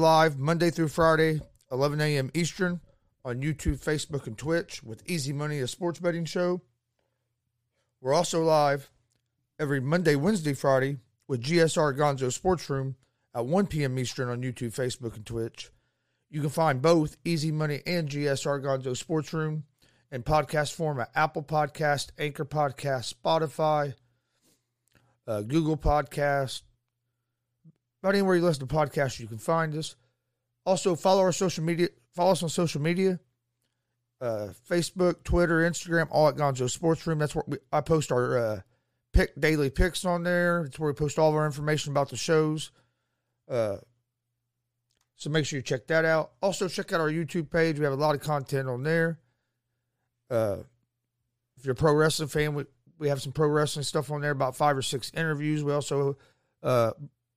live Monday through Friday, 11 a.m. Eastern on YouTube, Facebook, and Twitch with Easy Money, a sports betting show. We're also live every Monday, Wednesday, Friday with GSR Gonzo Sports Room at 1 p.m. Eastern on YouTube, Facebook, and Twitch. You can find both Easy Money and GSR Gonzo Sports Room in podcast form at Apple Podcast, Anchor Podcast, Spotify, uh, Google Podcast. About anywhere you listen to podcasts, you can find us. Also, follow our social media. Follow us on social media: uh, Facebook, Twitter, Instagram, all at Gonzo Sports Room. That's where we, I post our uh, pick daily picks on there. It's where we post all of our information about the shows. Uh, so make sure you check that out. Also, check out our YouTube page. We have a lot of content on there. Uh, if you're a pro wrestling fan, we, we have some pro wrestling stuff on there, about five or six interviews. We also uh,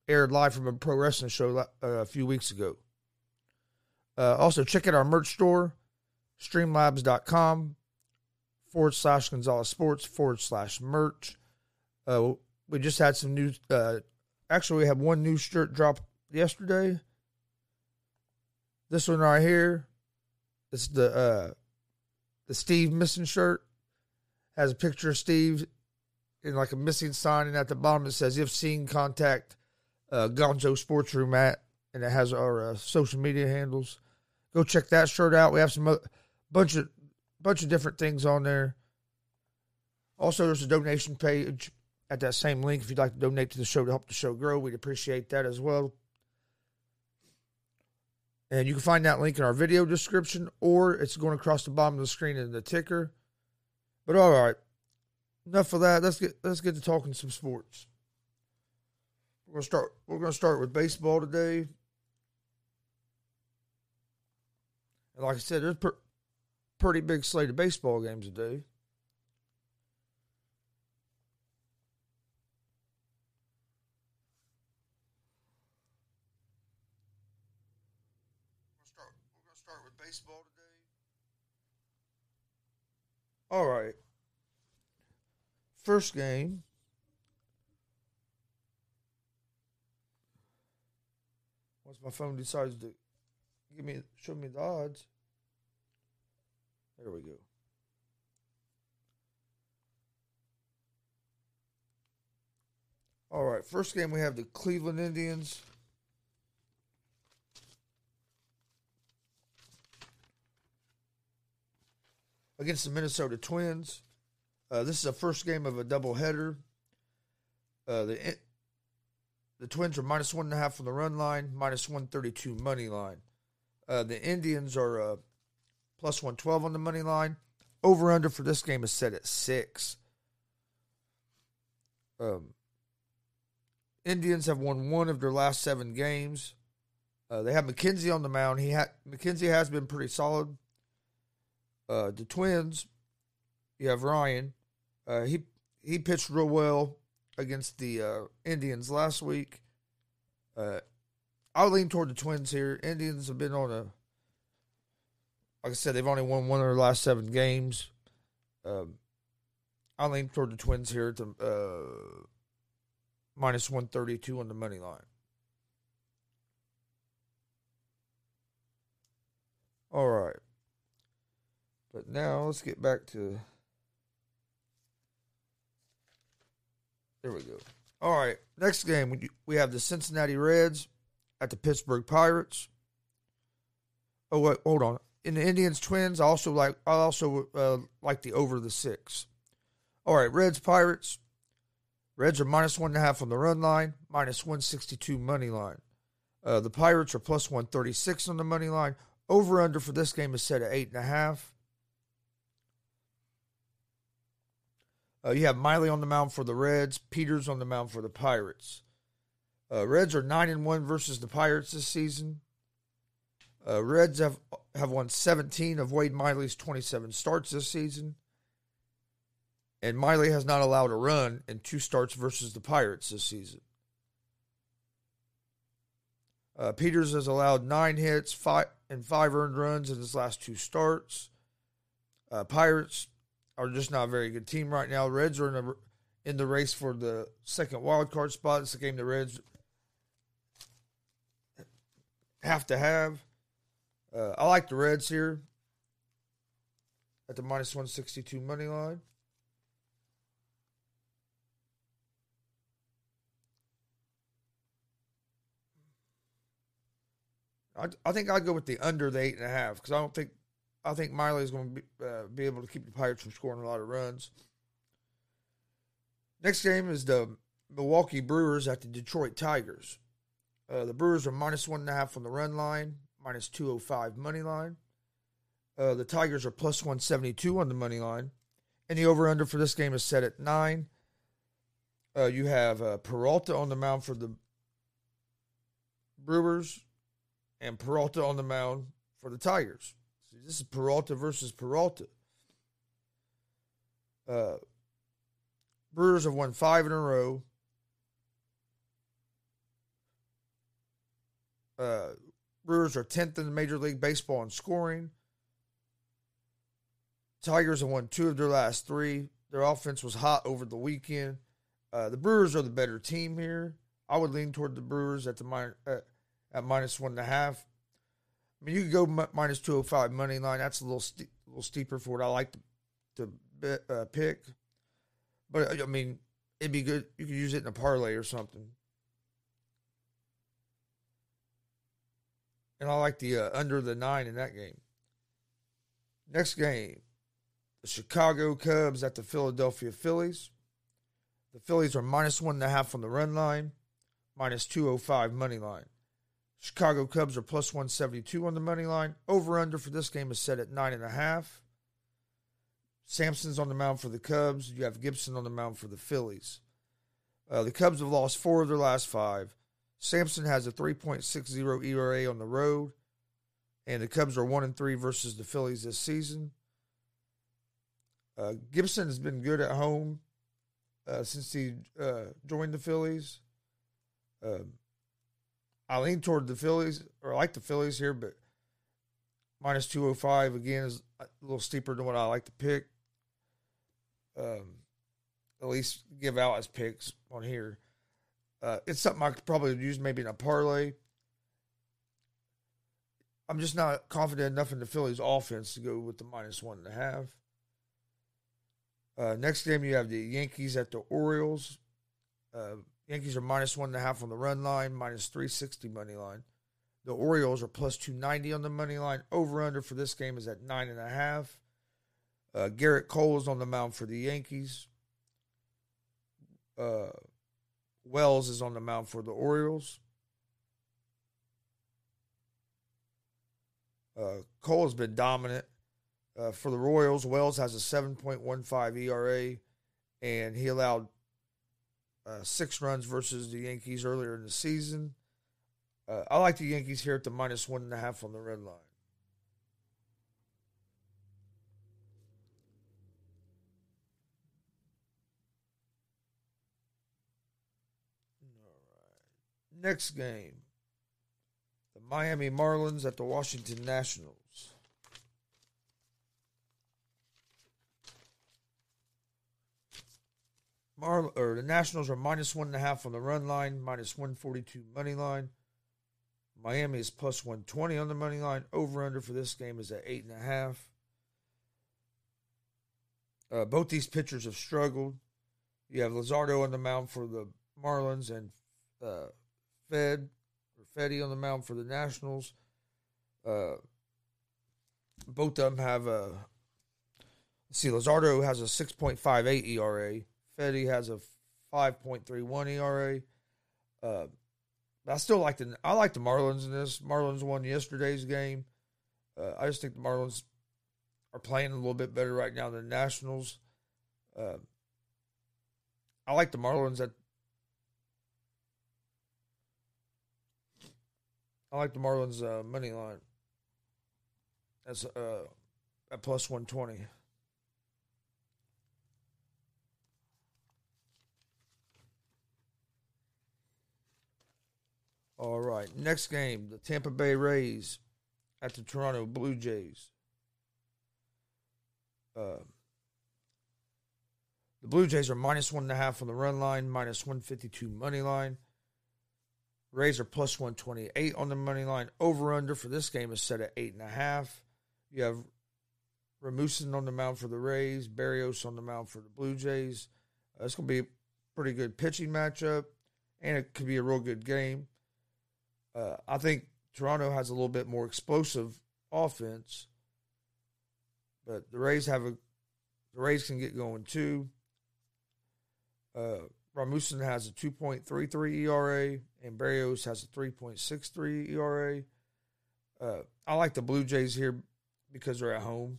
aired live from a pro wrestling show uh, a few weeks ago. Uh, also, check out our merch store, streamlabs.com forward slash Gonzalez Sports forward slash merch. Uh, we just had some new, uh, actually, we had one new shirt drop yesterday. This one right here, it's the uh, the Steve missing shirt. Has a picture of Steve in like a missing sign, and at the bottom it says, "If seen, contact uh, Gonzo Sports Room at," and it has our uh, social media handles. Go check that shirt out. We have some uh, bunch of bunch of different things on there. Also, there's a donation page at that same link if you'd like to donate to the show to help the show grow. We'd appreciate that as well. And you can find that link in our video description, or it's going across the bottom of the screen in the ticker. But all right, enough of that. Let's get let's get to talking some sports. We're gonna start. We're gonna start with baseball today. And like I said, there's a pretty big slate of baseball games today. Baseball today? All right. First game. My phone decides to give me show me the odds. There we go. All right, first game we have the Cleveland Indians against the Minnesota Twins. Uh, this is the first game of a doubleheader. Uh, the the Twins are minus one and a half from the run line, minus one thirty two money line. Uh, the Indians are uh, plus one twelve on the money line. Over under for this game is set at six. Um, Indians have won one of their last seven games. Uh, they have McKenzie on the mound. He ha- McKenzie has been pretty solid uh, the Twins, you have Ryan. Uh, he he pitched real well against the uh, Indians last week. Uh, I'll lean toward the Twins here. Indians have been on a, like I said, they've only won one of their last seven games. Um, I'll lean toward the Twins here to uh, minus one thirty two on the money line. All right. But now let's get back to. There we go. All right, next game we have the Cincinnati Reds at the Pittsburgh Pirates. Oh wait, hold on. In the Indians Twins, I also like I also uh, like the over the six. All right, Reds Pirates. Reds are minus one and a half on the run line, minus one sixty two money line. Uh, the Pirates are plus one thirty six on the money line. Over under for this game is set at eight and a half. Uh, you have Miley on the mound for the Reds, Peters on the mound for the Pirates. Uh, Reds are nine and one versus the Pirates this season. Uh, Reds have have won 17 of Wade Miley's 27 starts this season, and Miley has not allowed a run in two starts versus the Pirates this season. Uh, Peters has allowed nine hits, five and five earned runs in his last two starts. Uh, Pirates are just not a very good team right now. Reds are in the in the race for the second wild card spot. It's a game the Reds have to have. Uh, I like the Reds here at the minus 162 money line. I, I think I'd go with the under the eight and a half because I don't think I think Miley is going to be, uh, be able to keep the Pirates from scoring a lot of runs. Next game is the Milwaukee Brewers at the Detroit Tigers. Uh, the Brewers are minus one and a half on the run line, minus 205 money line. Uh, the Tigers are plus 172 on the money line. And the over under for this game is set at nine. Uh, you have uh, Peralta on the mound for the Brewers and Peralta on the mound for the Tigers. This is Peralta versus Peralta. Uh, Brewers have won five in a row. Uh, Brewers are 10th in Major League Baseball in scoring. Tigers have won two of their last three. Their offense was hot over the weekend. Uh, the Brewers are the better team here. I would lean toward the Brewers at the uh, at minus one and a half. I mean, you could go m- minus two hundred oh five money line. That's a little st- little steeper for what I like to to bet, uh, pick. But I mean, it'd be good. You could use it in a parlay or something. And I like the uh, under the nine in that game. Next game, the Chicago Cubs at the Philadelphia Phillies. The Phillies are minus one and a half on the run line, minus 205 money line. Chicago Cubs are plus 172 on the money line. Over under for this game is set at nine and a half. Sampson's on the mound for the Cubs. You have Gibson on the mound for the Phillies. Uh, the Cubs have lost four of their last five. Sampson has a 3.60 ERA on the road, and the Cubs are one and three versus the Phillies this season. Uh, Gibson has been good at home uh, since he uh, joined the Phillies. I lean toward the Phillies, or I like the Phillies here, but minus 205 again is a little steeper than what I like to pick. Um, at least give out as picks on here. Uh, it's something I could probably use maybe in a parlay. I'm just not confident enough in the Phillies offense to go with the minus one and a half. Uh, next game, you have the Yankees at the Orioles. Uh, Yankees are minus one and a half on the run line, minus 360 money line. The Orioles are plus 290 on the money line. Over under for this game is at nine and a half. Uh, Gerrit Cole is on the mound for the Yankees. Uh, Wells is on the mound for the Orioles. Uh, Cole has been dominant uh, for the Royals. Wells has a 7.15 ERA, and he allowed uh, six runs versus the Yankees earlier in the season. Uh, I like the Yankees here at the minus one and a half on the red line. All right. Next game. The Miami Marlins at the Washington Nationals. Mar- or the Nationals are minus one and a half on the run line, minus 142 money line. Miami is plus 120 on the money line. Over under for this game is at eight and a half. Uh, both these pitchers have struggled. You have Luzardo on the mound for the Marlins and uh, Fed or Fedde on the mound for the Nationals. Uh, both of them have a. See, Luzardo has a 6.58 ERA. Fedde has a 5.31 ERA. Uh, I still like the I like the Marlins in this. Marlins won yesterday's game. Uh, I just think the Marlins are playing a little bit better right now than the Nationals. Uh, I like the Marlins at. I like the Marlins uh, money line. That's uh, at plus one twenty. All right. Next game, the Tampa Bay Rays at the Toronto Blue Jays. Uh, the Blue Jays are minus one and a half on the run line, minus 152 money line. Rays are plus 128 on the money line. Over under for this game is set at 8.5. You have Rasmussen on the mound for the Rays, Barrios on the mound for the Blue Jays. Uh, it's going to be a pretty good pitching matchup, and it could be a real good game. Uh, I think Toronto has a little bit more explosive offense, but the Rays have a the Rays can get going too. Uh, Rasmussen has a 2.33 ERA, and Barrios has a 3.63 ERA. Uh, I like the Blue Jays here because they're at home.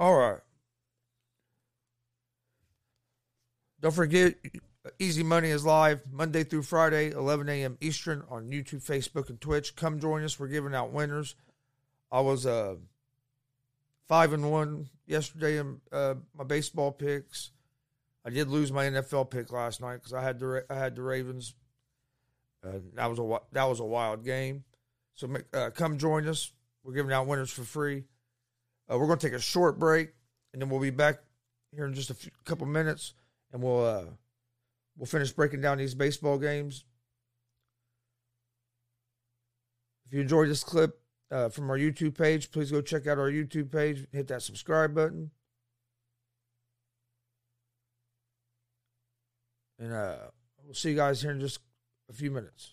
All right. Don't forget, Easy Money is live Monday through Friday, 11 a.m. Eastern on YouTube, Facebook, and Twitch. Come join us. We're giving out winners. I was uh, five and one yesterday in uh, my baseball picks. I did lose my NFL pick last night because I had the I had the Ravens. Uh, that was a that was a wild game. So uh, come join us. We're giving out winners for free. Uh, we're going to take a short break, and then we'll be back here in just a few, couple minutes, and we'll uh, we'll finish breaking down these baseball games. If you enjoyed this clip uh, from our YouTube page, please go check out our YouTube page. Hit that subscribe button. And uh, we'll see you guys here in just a few minutes.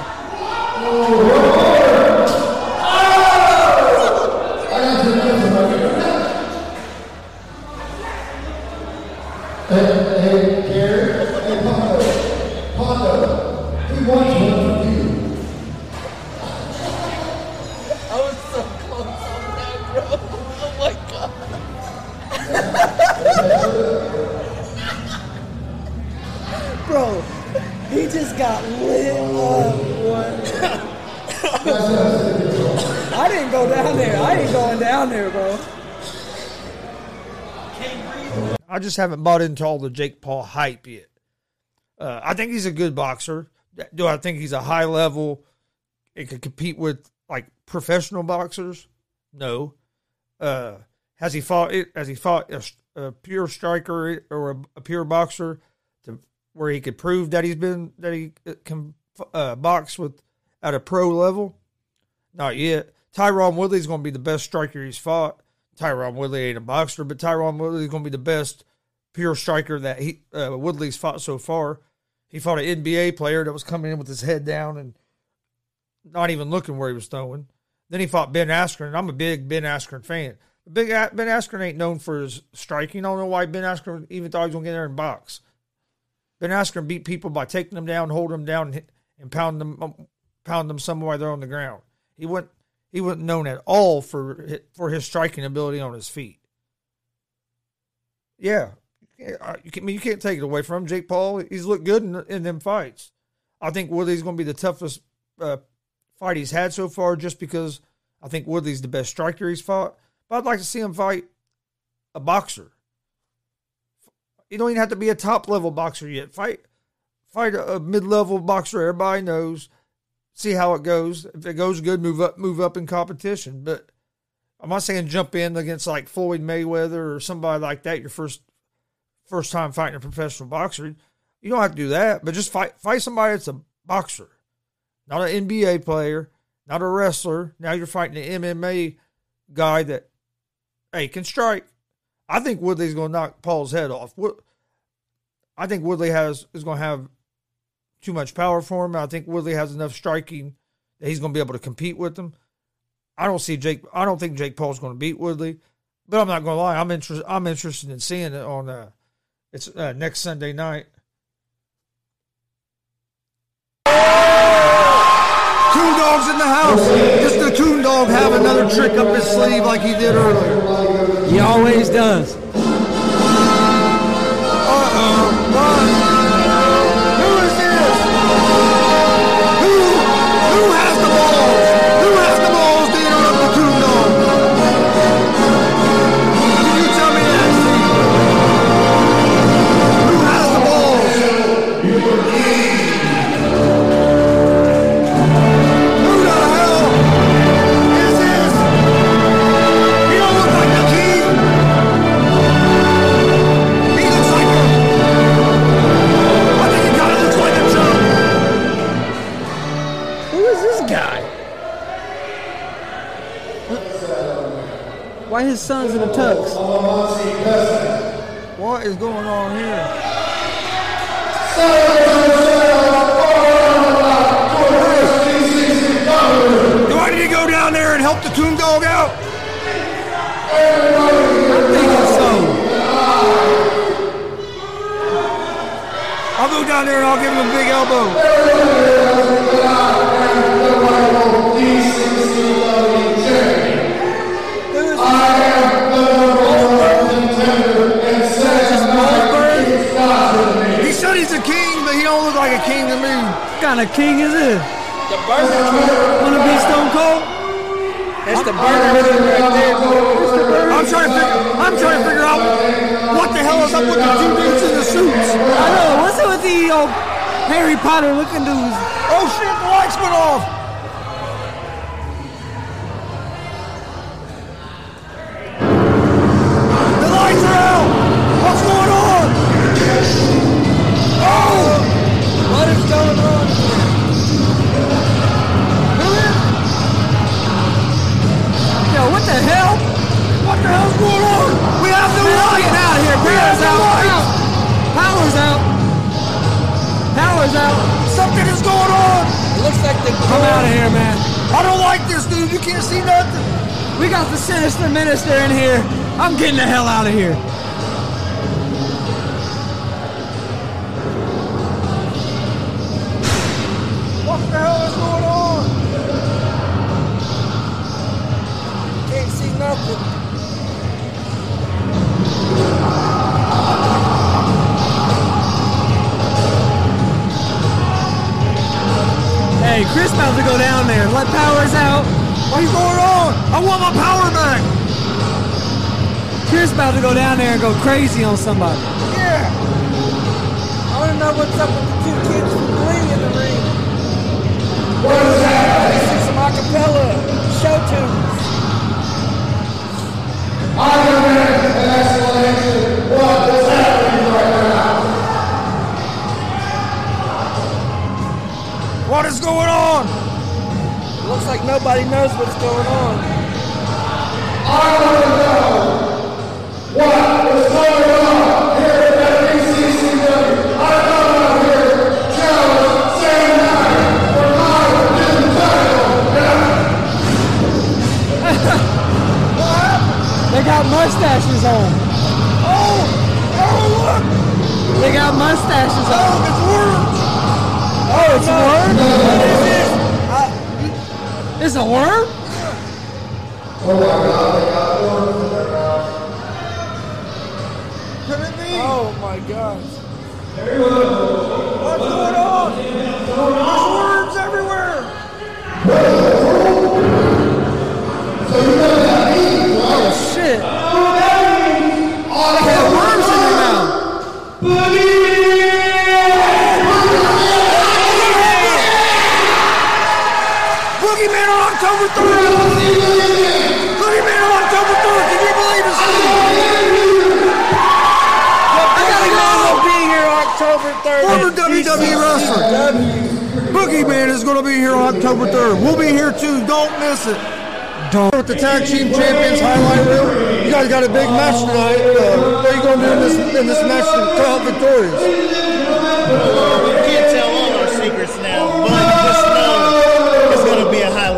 just haven't bought into all the Jake Paul hype yet. Uh, I think he's a good boxer. Do I think he's a high level and can compete with like professional boxers? No. Uh, has he fought? Has he fought a, a pure striker or a, a, pure boxer to where he could prove that he's been that he can uh, box with at a pro level? Not yet. Tyron Woodley's going to be the best striker he's fought. Tyron Woodley ain't a boxer, but Tyron Woodley's going to be the best pure striker that he uh, Woodley's fought so far. He fought an NBA player that was coming in with his head down and not even looking where he was throwing. Then he fought Ben Askren. I'm a big Ben Askren fan. Big Ben Askren ain't known for his striking. I don't know why Ben Askren even thought he was gonna get there and box. Ben Askren beat people by taking them down, holding them down, and, and pound them, um, pound them somewhere they're on the ground. He wasn't he wasn't known at all for for his striking ability on his feet. Yeah, you, can, I mean, you can't take it away from. Jake Paul, he's looked good in, in them fights. I think Woodley's going to be the toughest uh, fight he's had so far, just because I think Woodley's the best striker he's fought. But I'd like to see him fight a boxer. You don't even have to be a top level boxer yet. Fight, fight a, a mid level boxer. Everybody knows. See how it goes. If it goes good, move up, move up in competition. But I'm not saying jump in against like Floyd Mayweather or somebody like that. Your first first time fighting a professional boxer. You don't have to do that, but just fight fight somebody that's a boxer, not an NBA player, not a wrestler. Now you're fighting an MMA guy that, hey, can strike. I think Woodley's going to knock Paul's head off. I think Woodley has is going to have too much power for him. I think Woodley has enough striking that he's going to be able to compete with him. I don't see Jake. I don't think Jake Paul's going to beat Woodley, But I'm not gonna lie, I'm interested. I'm interested in seeing it on. Uh, it's uh, next Sunday night. Coon Dog's in the house. Just the Coon Dog have another trick up his sleeve like he did earlier. He always does. Uh-oh. His son's in a tux? What is going on here? Do I need to go down there and help the coon dog out? I'm thinking so. I'll go down there and I'll give him a big elbow. Kind of king is this? The Burger King. Wanna be Stone Cold? That's the Burger King right there. I'm trying to figure. I'm trying to figure out what the hell is up with the two dudes in the suits. I know. What's up with the old Harry Potter looking dudes? Oh shit! The lights went off. The hell? What the hell's going on? We have no I'm out of here. Power's no out. Power's out. Power's out. Something is going on. It looks like the I'm out of here, man. I don't like this, dude. You can't see nothing. We got the sinister minister in here. I'm getting the hell out of here. What the hell is going on? Can't nothing. Hey, Chris about to go down there. Let Powers out. What is going on? I want my power back. Chris about to go down there and go crazy on somebody. Yeah. I want to know what's up with the two kids from Glee in the ring. What is that? This is some acapella show tunes. What is happening right now? What is going on? It looks like nobody knows what's going on. I want to know what's going on. They got mustaches on. Oh, oh, look. They got mustaches on. Oh, it's worms. Oh, it's a worm? What is this? Uh, it's a worm? Oh, my God. Could it be? Oh my gosh. What's going on? There's worms everywhere. October 3rd. Boogeyman on October 3rd. Can you believe it? I gotta go be here October 3rd. Former WWE wrestler. Boogeyman is going to be here October 3rd. We'll be here too. Don't miss it. Don't. With the tag team champions highlight reel. You guys got a big match tonight. Uh, what are you going to do in this in this match to come out victorious? We can't tell all our secrets now, but just know it's going to be a highlight.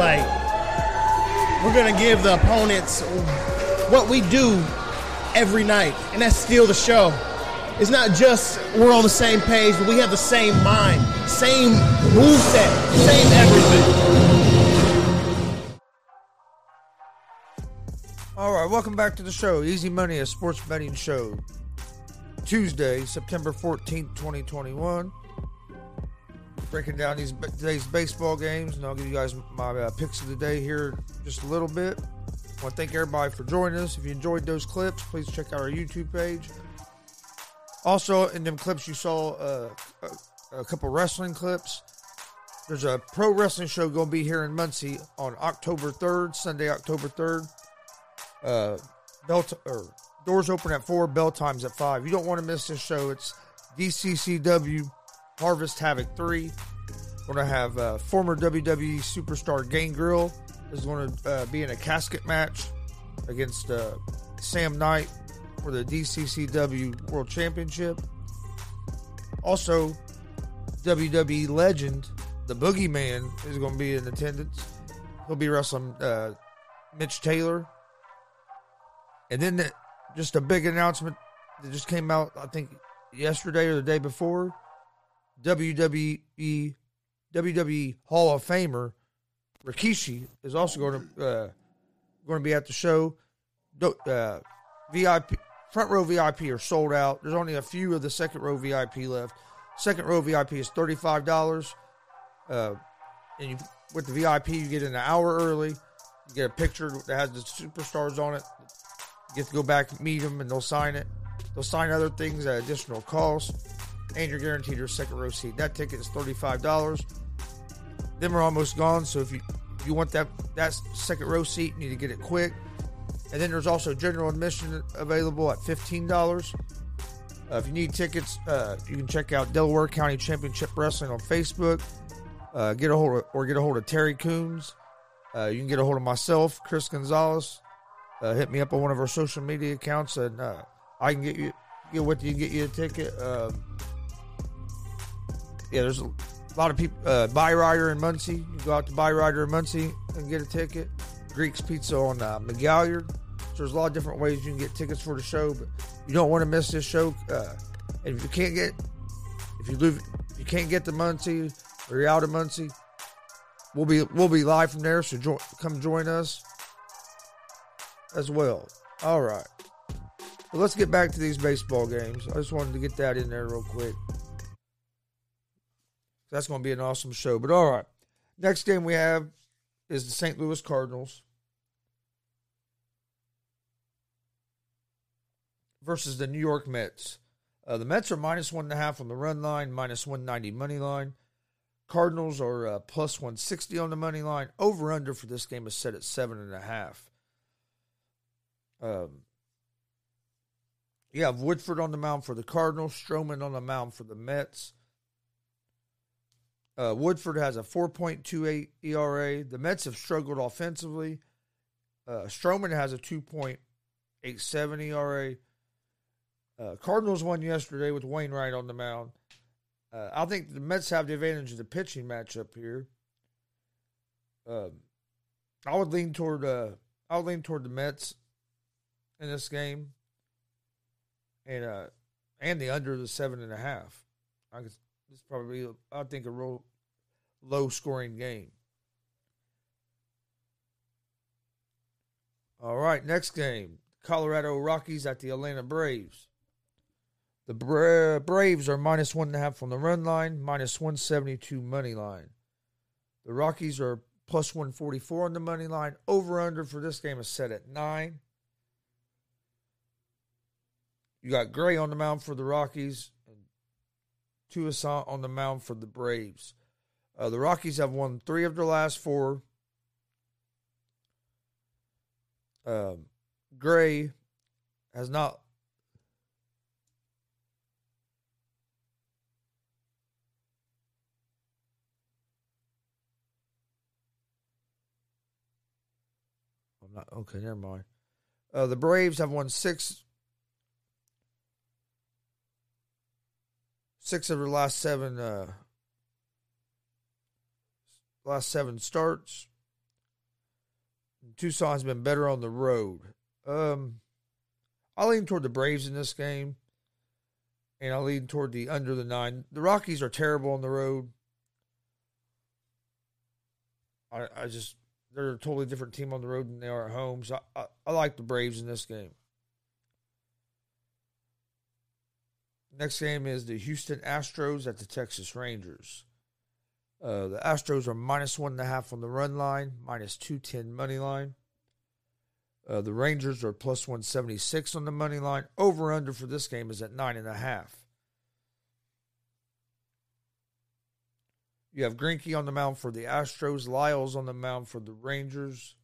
We're going to give the opponents what we do every night, and that's steal the show. It's not just we're on the same page, but we have the same mind, same moveset, same everything. All right, welcome back to the show. Easy Money, a sports betting show. Tuesday, September 14th, 2021. Breaking down these today's baseball games, and I'll give you guys my uh, picks of the day here just a little bit. I want to thank everybody for joining us. If you enjoyed those clips, please check out our YouTube page. Also, in them clips, you saw uh, a, a couple wrestling clips. There's a pro wrestling show going to be here in Muncie on October 3rd, Sunday, October 3rd. Uh, bell t- or doors open at 4, bell times at 5. You don't want to miss this show. It's DCCW Harvest Havoc 3. We're Going to have uh, former WWE superstar Gangrel is going to uh, be in a casket match against uh, Sam Knight for the DCCW World Championship. Also, WWE legend, the Boogeyman, is going to be in attendance. He'll be wrestling uh, Mitch Taylor. And then the, just a big announcement that just came out, I think, yesterday or the day before. WWE WWE Hall of Famer Rikishi is also going to uh, going to be at the show. Uh, VIP front row VIP are sold out. There's only a few of the second row VIP left. Second row VIP is thirty five dollars, uh, and you, with the VIP you get in an hour early. You get a picture that has the superstars on it. You get to go back and meet them, and they'll sign it. They'll sign other things at additional cost, and you're guaranteed your second row seat. That ticket is thirty five dollars. Them are almost gone, so if you if you want that that second row seat, you need to get it quick. And then there's also general admission available at fifteen dollars. Uh, if you need tickets, uh, you can check out Delaware County Championship Wrestling on Facebook. Uh, get a hold of or get a hold of Terry Coons. Uh, you can get a hold of myself, Chris Gonzalez. Uh, hit me up on one of our social media accounts, and uh, I can get you get with you get you a ticket. Yeah, there's a lot of people. Uh, Rider in Muncie. You go out to Rider in Muncie and get a ticket. Greek's Pizza on uh, McGalliard. So there's a lot of different ways you can get tickets for the show, but you don't want to miss this show. Uh, and if you can't get, if you live, if you can't get to Muncie or you're out of Muncie, we'll be we'll be live from there. So join, come join us as well. All right. Let's get back to these baseball games. I just wanted to get that in there real quick. That's going to be an awesome show. But all right. Next game we have is the St. Louis Cardinals versus the New York Mets. Uh, the Mets are minus one and a half on the run line, minus 190 money line. Cardinals are uh, plus 160 on the money line. Over under for this game is set at seven and a half. Um, you have Woodford on the mound for the Cardinals, Stroman on the mound for the Mets. Uh, Woodford has a 4.28 ERA. The Mets have struggled offensively. Uh, Stroman has a 2.87 ERA. Uh, Cardinals won yesterday with Wainwright on the mound. Uh, I think the Mets have the advantage of the pitching matchup here. Um, I would lean toward uh, I would lean toward the Mets in this game, and uh, and the under the seven and a half. I it's probably I think a real low scoring game. All right, next game: Colorado Rockies at the Atlanta Braves. The Bra- Braves are minus one and a half on the run line, minus 172 money line. The Rockies are plus 144 on the money line. Over under for this game is set at nine. You got Gray on the mound for the Rockies Toussaint on the mound for the Braves. Uh, the Rockies have won three of their last four. Um, Gray has not I'm not okay. Never mind. Uh, the Braves have won six, six of their last seven, uh, last seven starts. Toussaint's been better on the road. Um, I lean toward the Braves in this game, and I lean toward the under the nine. The Rockies are terrible on the road. I, I just they're a totally different team on the road than they are at home. So I, I, I like the Braves in this game. Next game is the Houston Astros at the Texas Rangers. Uh, the Astros are minus one and a half on the run line, minus 210 money line. Uh, the Rangers are plus 176 on the money line. Over under for this game is at nine and a half. You have Greinke on the mound for the Astros, Lyles on the mound for the Rangers.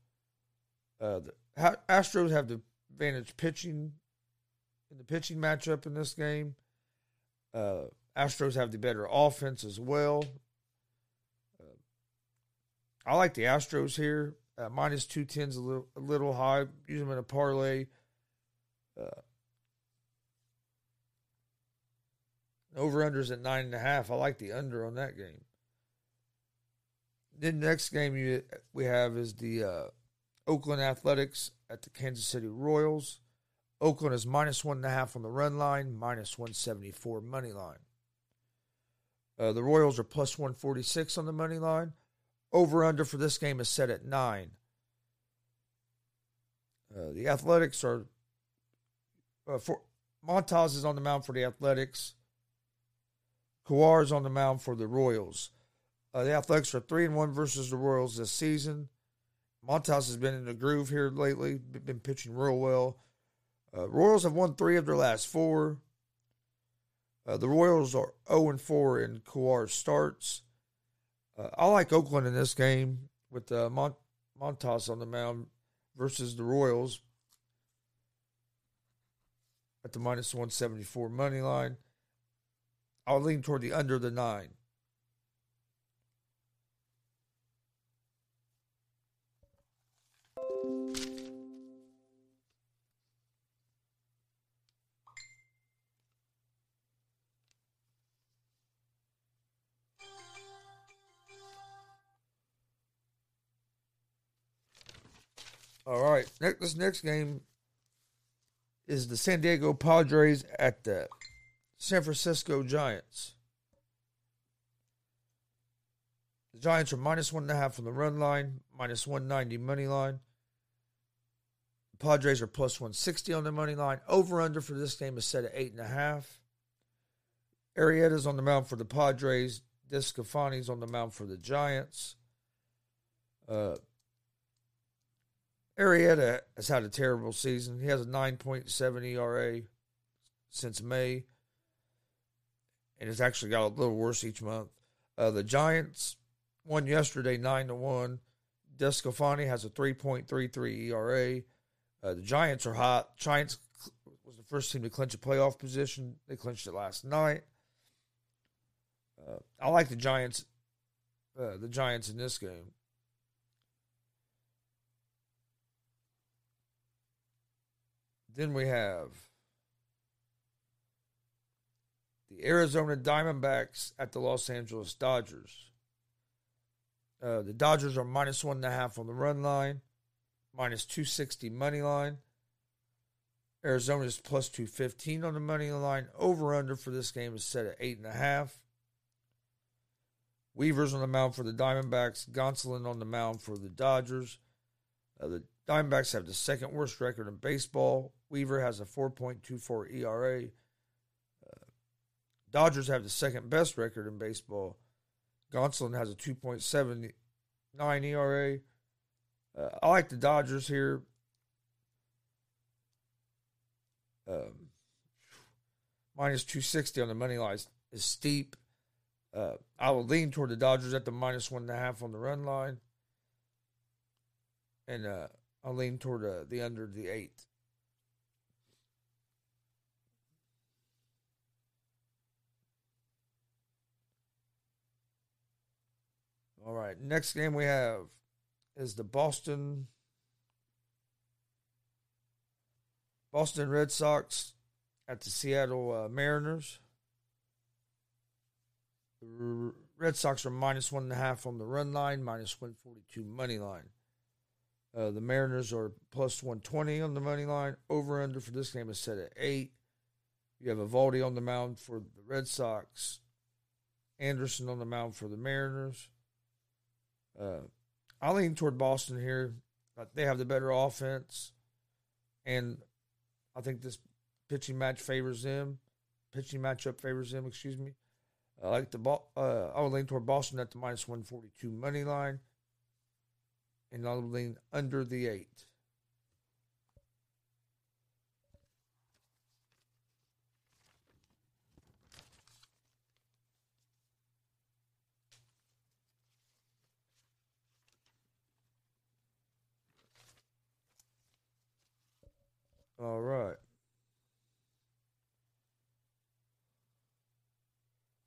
Uh, the Astros have the advantage pitching in the pitching matchup in this game. Uh, Astros have the better offense as well. Uh, I like the Astros here. Uh, minus two tens a little a little high. Use them in a parlay. Uh, over unders at nine and a half. I like the under on that game. Then the next game you we have is the uh, Oakland Athletics at the Kansas City Royals. Oakland is minus one and a half on the run line, minus 174 money line. Uh, the Royals are plus 146 on the money line. Over under for this game is set at nine. Uh, the Athletics are uh, for Montas is on the mound for the Athletics. Kowar is on the mound for the Royals. Uh, the Athletics are three and one versus the Royals this season. Montas has been in the groove here lately, been pitching real well. Uh, Royals have won three of their last four. Uh, the Royals are 0 and 4 in Kowar starts. Uh, I like Oakland in this game with uh, Mont- Montas on the mound versus the Royals at the minus 174 money line. I'll lean toward the under the nine. All right. Next, this next game is the San Diego Padres at the San Francisco Giants. The Giants are minus one and a half on the run line, minus 190 money line. The Padres are plus 160 on the money line. Over under for this game is set at eight and a half. Arrieta's on the mound for the Padres. DeSclafani's on the mound for the Giants. Uh, Arrieta has had a terrible season. He has a 9.7 ERA since May, and it's actually got a little worse each month. Uh, the Giants won yesterday 9 to 1. DeSclafani has a 3.33 ERA. Uh, the Giants are hot. Giants was the first team to clinch a playoff position. They clinched it last night. Uh, I like the Giants. Uh, the Giants in this game. Then we have the Arizona Diamondbacks at the Los Angeles Dodgers. Uh, the Dodgers are minus one and a half on the run line, minus 260 money line. Arizona is plus 215 on the money line. Over under for this game is set at eight and a half. Weaver's on the mound for the Diamondbacks. Gonsolin on the mound for the Dodgers. Uh, the Diamondbacks have the second worst record in baseball. Weaver has a 4.24 ERA. Uh, Dodgers have the second best record in baseball. Gonsolin has a 2.79 ERA. Uh, I like the Dodgers here. Um, minus 260 on the money line is steep. Uh, I will lean toward the Dodgers at the minus one and a half on the run line. And uh, I'll lean toward uh, the under the eight. All right, next game we have is the Boston Boston Red Sox at the Seattle uh, Mariners. The Red Sox are minus one and a half on the run line, minus 142 money line. Uh, the Mariners are plus 120 on the money line. Over under for this game is set at 8. You have Eovaldi on the mound for the Red Sox. Anderson on the mound for the Mariners. Uh, I lean toward Boston here. They have the better offense. And I think this pitching match favors them. Pitching matchup favors them, excuse me. I like the ball. Uh, I would lean toward Boston at the minus 142 money line and lean under the eight. All right.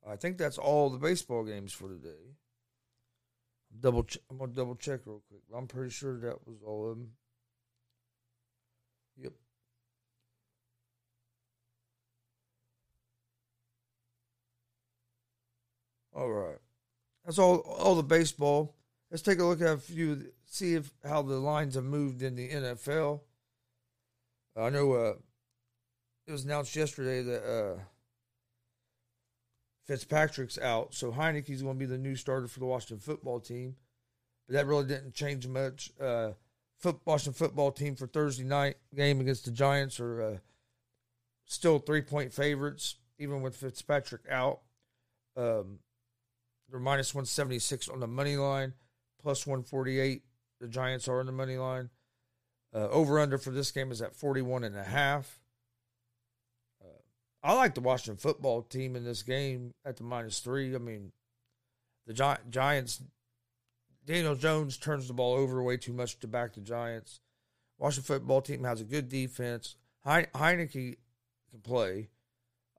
I think that's all the baseball games for today. Double, ch- I'm gonna double check real quick. I'm pretty sure that was all of them. Yep. All right, that's all. All the baseball. Let's take a look at a few. See if how the lines have moved in the NFL. I know uh, it was announced yesterday that uh, Fitzpatrick's out, so Heinicke's going to be the new starter for the Washington football team. But that really didn't change much. Uh, foot, Washington football team for Thursday night game against the Giants are uh, still three point favorites, even with Fitzpatrick out. Um, they're minus 176 on the money line, plus 148. The Giants are on the money line. Uh, over under for this game is at 41 and a half. I like the Washington football team in this game at the minus three. I mean, the Gi- Giants, Daniel Jones turns the ball over way too much to back the Giants. Washington football team has a good defense. He- Heinicke can play.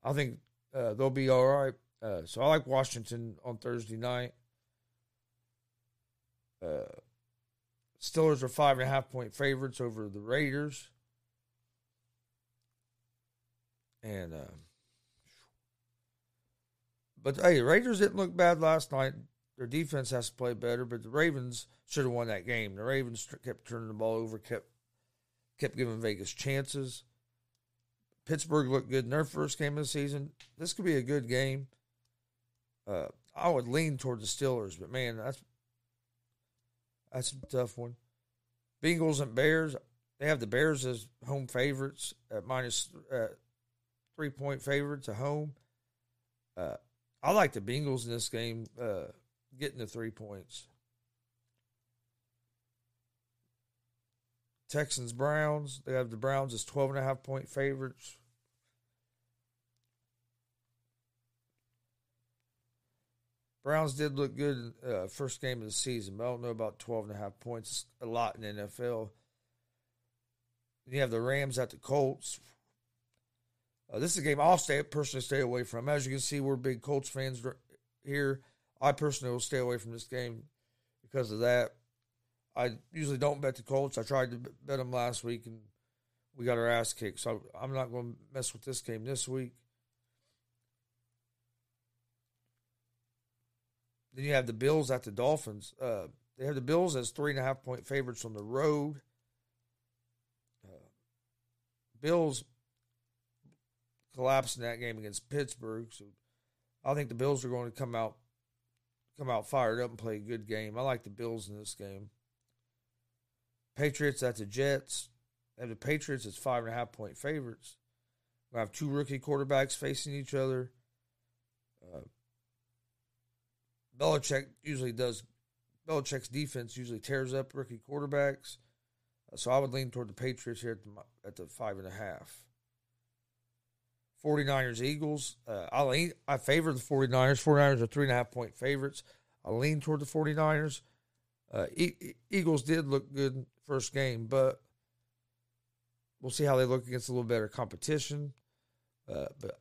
I think uh, they'll be all right. Uh, so I like Washington on Thursday night. Uh, Steelers are five and a half point favorites over the Raiders. And uh, but hey, Raiders didn't look bad last night. Their defense has to play better, but the Ravens should have won that game. The Ravens kept turning the ball over, kept kept giving Vegas chances. Pittsburgh looked good in their first game of the season. This could be a good game. Uh, I would lean toward the Steelers, but man, that's that's a tough one. Bengals and Bears. They have the Bears as home favorites at minus uh, three point favorites at home. Uh, I like the Bengals in this game uh, getting the three points. Texans Browns. They have the Browns as 12 and a half point favorites. Browns did look good uh, first game of the season, but I don't know about 12 and a half points. It's a lot in NFL. You have the Rams at the Colts. Uh, this is a game I'll stay personally stay away from. As you can see, we're big Colts fans here. I personally will stay away from this game because of that. I usually don't bet the Colts. I tried to bet them last week and we got our ass kicked. So I'm not going to mess with this game this week. Then you have the Bills at the Dolphins. Uh, they have the Bills as three and a half point favorites on the road. Uh, Bills collapsed in that game against Pittsburgh, so I think the Bills are going to come out come out fired up and play a good game. I like the Bills in this game. Patriots at the Jets. And the Patriots as five and a half point favorites. We have two rookie quarterbacks facing each other. Uh, Belichick usually does. Belichick's defense usually tears up rookie quarterbacks, uh, so I would lean toward the Patriots here at the, at the five and a half. 49ers Eagles. Uh, I lean, I favor the 49ers. 49ers are three and a half point favorites. I lean toward the 49ers. Uh, e- Eagles did look good first game, but we'll see how they look against a little better competition. Uh, but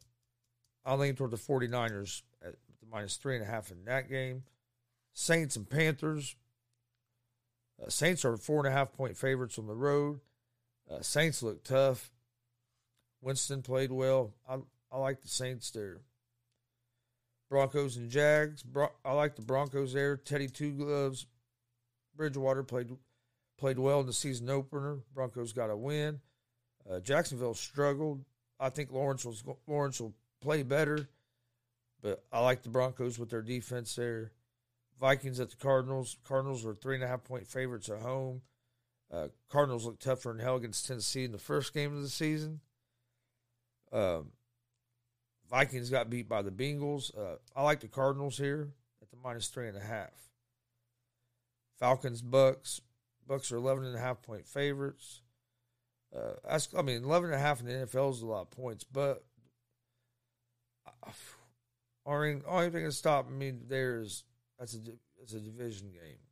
I lean toward the 49ers at the minus three and a half in that game. Saints and Panthers. Uh, Saints are four and a half point favorites on the road. Uh, Saints look tough. Winston played well. I I like the Saints there. Broncos and Jags. Bro- I like the Broncos there. Teddy Two Gloves. Bridgewater played played well in the season opener. Broncos got a win. Uh, Jacksonville struggled. I think Lawrence was Lawrence will play better, but I like the Broncos with their defense there. Vikings at the Cardinals. Cardinals are three and a half point favorites at home. Uh, Cardinals look tougher than hell against Tennessee in the first game of the season. Um, Vikings got beat by the Bengals. Uh, I like the Cardinals here at the minus three and a half. Falcons, Bucks. Bucks are 11 and a half point favorites. Uh, that's, I mean, 11 and a half in the NFL is a lot of points, but I, only, only thing that's stopping me there is that's a, that's a division game.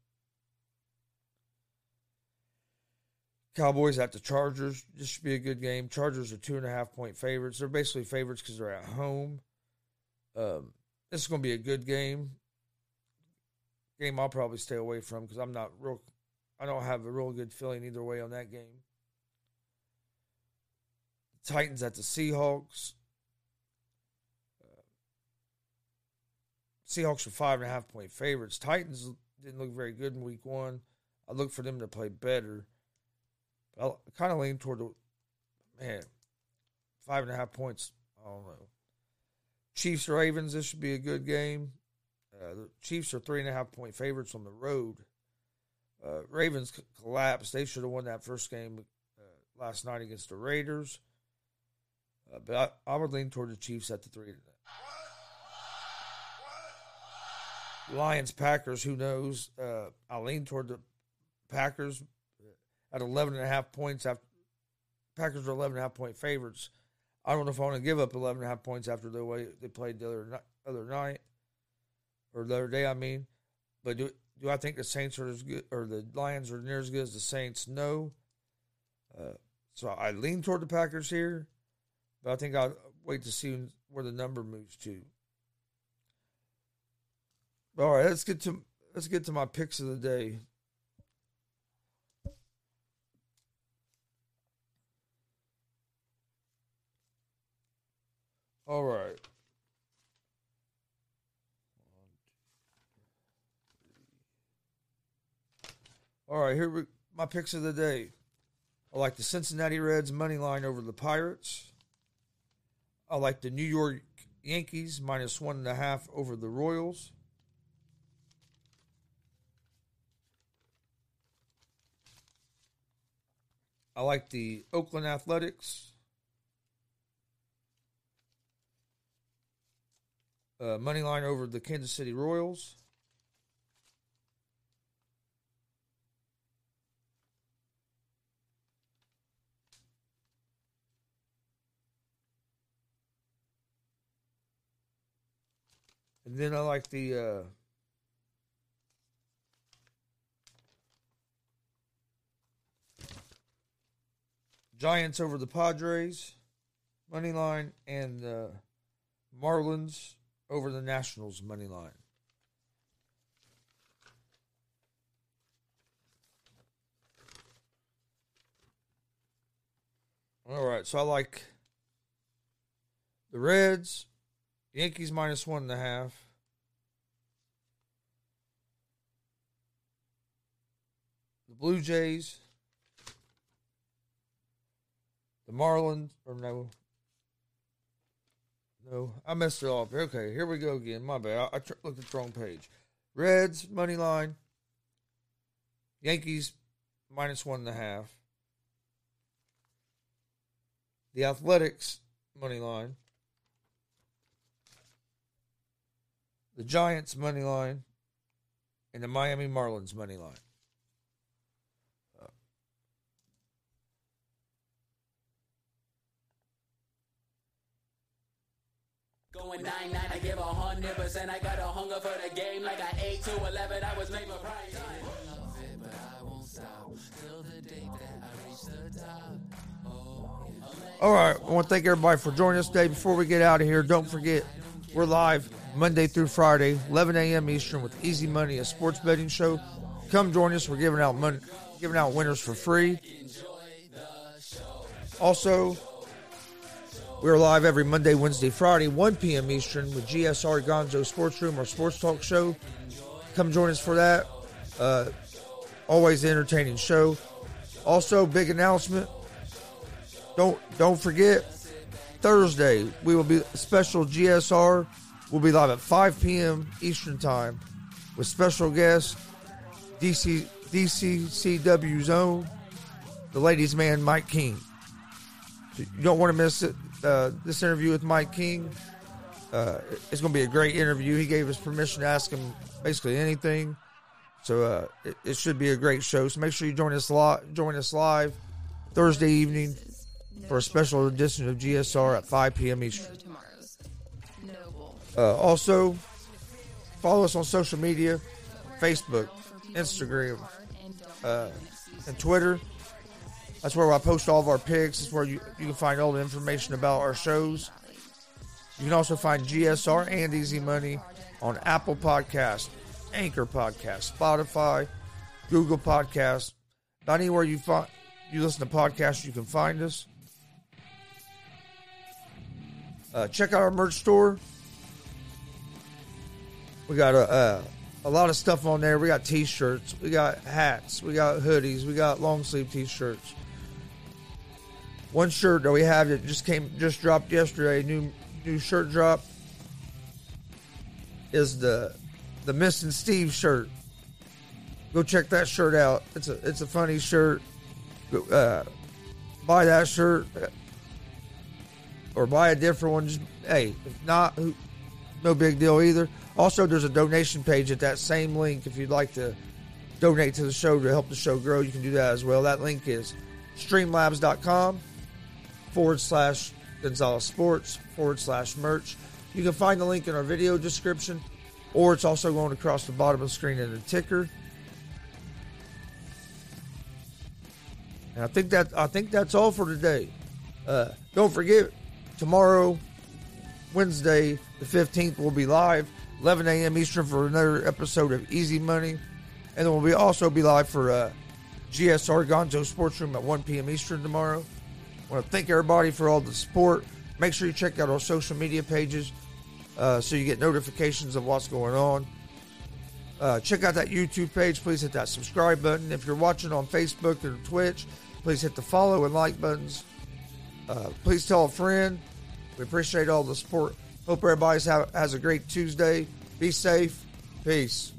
Cowboys at the Chargers. This should be a good game. Chargers are two and a half point favorites. They're basically favorites because they're at home. Um, this is going to be a good game. Game I'll probably stay away from because I'm not real. I don't have a real good feeling either way on that game. Titans at the Seahawks. Uh, Seahawks are five and a half point favorites. Titans didn't look very good in week one. I look for them to play better. I kind of lean toward the man five and a half points. I don't know. Chiefs Ravens. This should be a good game. Uh, the Chiefs are three and a half point favorites on the road. Uh, Ravens collapsed. They should have won that first game uh, last night against the Raiders. Uh, but I, I, would lean toward the Chiefs at the three. Lions Packers. Who knows? Uh, I lean toward the Packers at 11 and a half points after Packers are 11 and a half point favorites. I don't know if I want to give up 11 and a half points after the way they played the other, other night or the other day, I mean. But do, do I think the Saints are as good or the Lions are near as good as the Saints? No. Uh, so I lean toward the Packers here, but I think I'll wait to see where the number moves to. All right, let's get to let's get to my picks of the day. All right. All right, here we my picks of the day. I like the Cincinnati Reds money line over the Pirates. I like the New York Yankees minus one and a half over the Royals. I like the Oakland Athletics Uh, money line over the Kansas City Royals. And then I like the uh, Giants over the Padres money line and the Marlins over the Nationals money line. All right, so I like the Reds, Yankees minus one and a half. The Blue Jays, the Marlins, or no, no, I messed it up. Okay, here we go again. My bad. I, I tr- looked at the wrong page. Reds money line. Yankees minus one and a half. The Athletics money line. The Giants money line. And the Miami Marlins money line. Going 9 9, I give a hundred percent. I got a hunger for the game like I 8 to 11. I was made for prime time. All right, I want to thank everybody for joining us today. Before we get out of here, don't forget we're live Monday through Friday, 11 a.m. Eastern, with Easy Money, a sports betting show. Come join us. We're giving out money, giving out winners for free. Also, we're live every Monday, Wednesday, Friday, 1 p.m. Eastern with GSR Gonzo Sports Room, our sports talk show. Come join us for that. Uh, always entertaining show. Also, big announcement. Don't don't forget Thursday we will be special GSR. We'll be live at 5 p.m. Eastern time with special guest DC DCCW Zone, the ladies' man Mike King. You don't want to miss it. Uh, this interview with Mike King. Uh, it's going to be a great interview. He gave us permission to ask him basically anything. So uh, it, it, should be a great show. So make sure you join us live. Join us live Thursday evening for a special edition of GSR at 5 p.m. Eastern. Uh, also, follow us on social media: Facebook, Instagram, uh, and Twitter. That's where I post all of our picks. That's where you, you can find all the information about our shows. You can also find GSR and Easy Money on Apple Podcast, Anchor Podcast, Spotify, Google Podcast. Not anywhere you find you listen to podcasts, you can find us. Uh, check out our merch store. We got a, uh, a lot of stuff on there. We got t-shirts, we got hats, we got hoodies, we got long sleeve t-shirts. One shirt that we have that just came, just dropped yesterday. New new shirt drop is the the Missing Steve shirt. Go check that shirt out. It's a it's a funny shirt. Uh, buy that shirt uh, or buy a different one. Just hey, if not, no big deal either. Also, there's a donation page at that same link if you'd like to donate to the show to help the show grow. You can do that as well. That link is streamlabs.com forward slash Gonzalez Sports forward slash merch. You can find the link in our video description, or it's also going across the bottom of the screen in the ticker. And I think that I think that's all for today. Uh, don't forget, tomorrow, Wednesday the fifteenth, we'll be live 11 a.m. Eastern for another episode of Easy Money, and then we'll be also be live for uh, GSR Gonzo Sports Room at 1 p.m. Eastern tomorrow. Want to thank everybody for all the support. Make sure you check out our social media pages uh, so you get notifications of what's going on. Uh, check out that YouTube page. Please hit that subscribe button. If you're watching on Facebook or Twitch, please hit the follow and like buttons. Uh, please tell a friend. We appreciate all the support. Hope everybody has a great Tuesday. Be safe. Peace.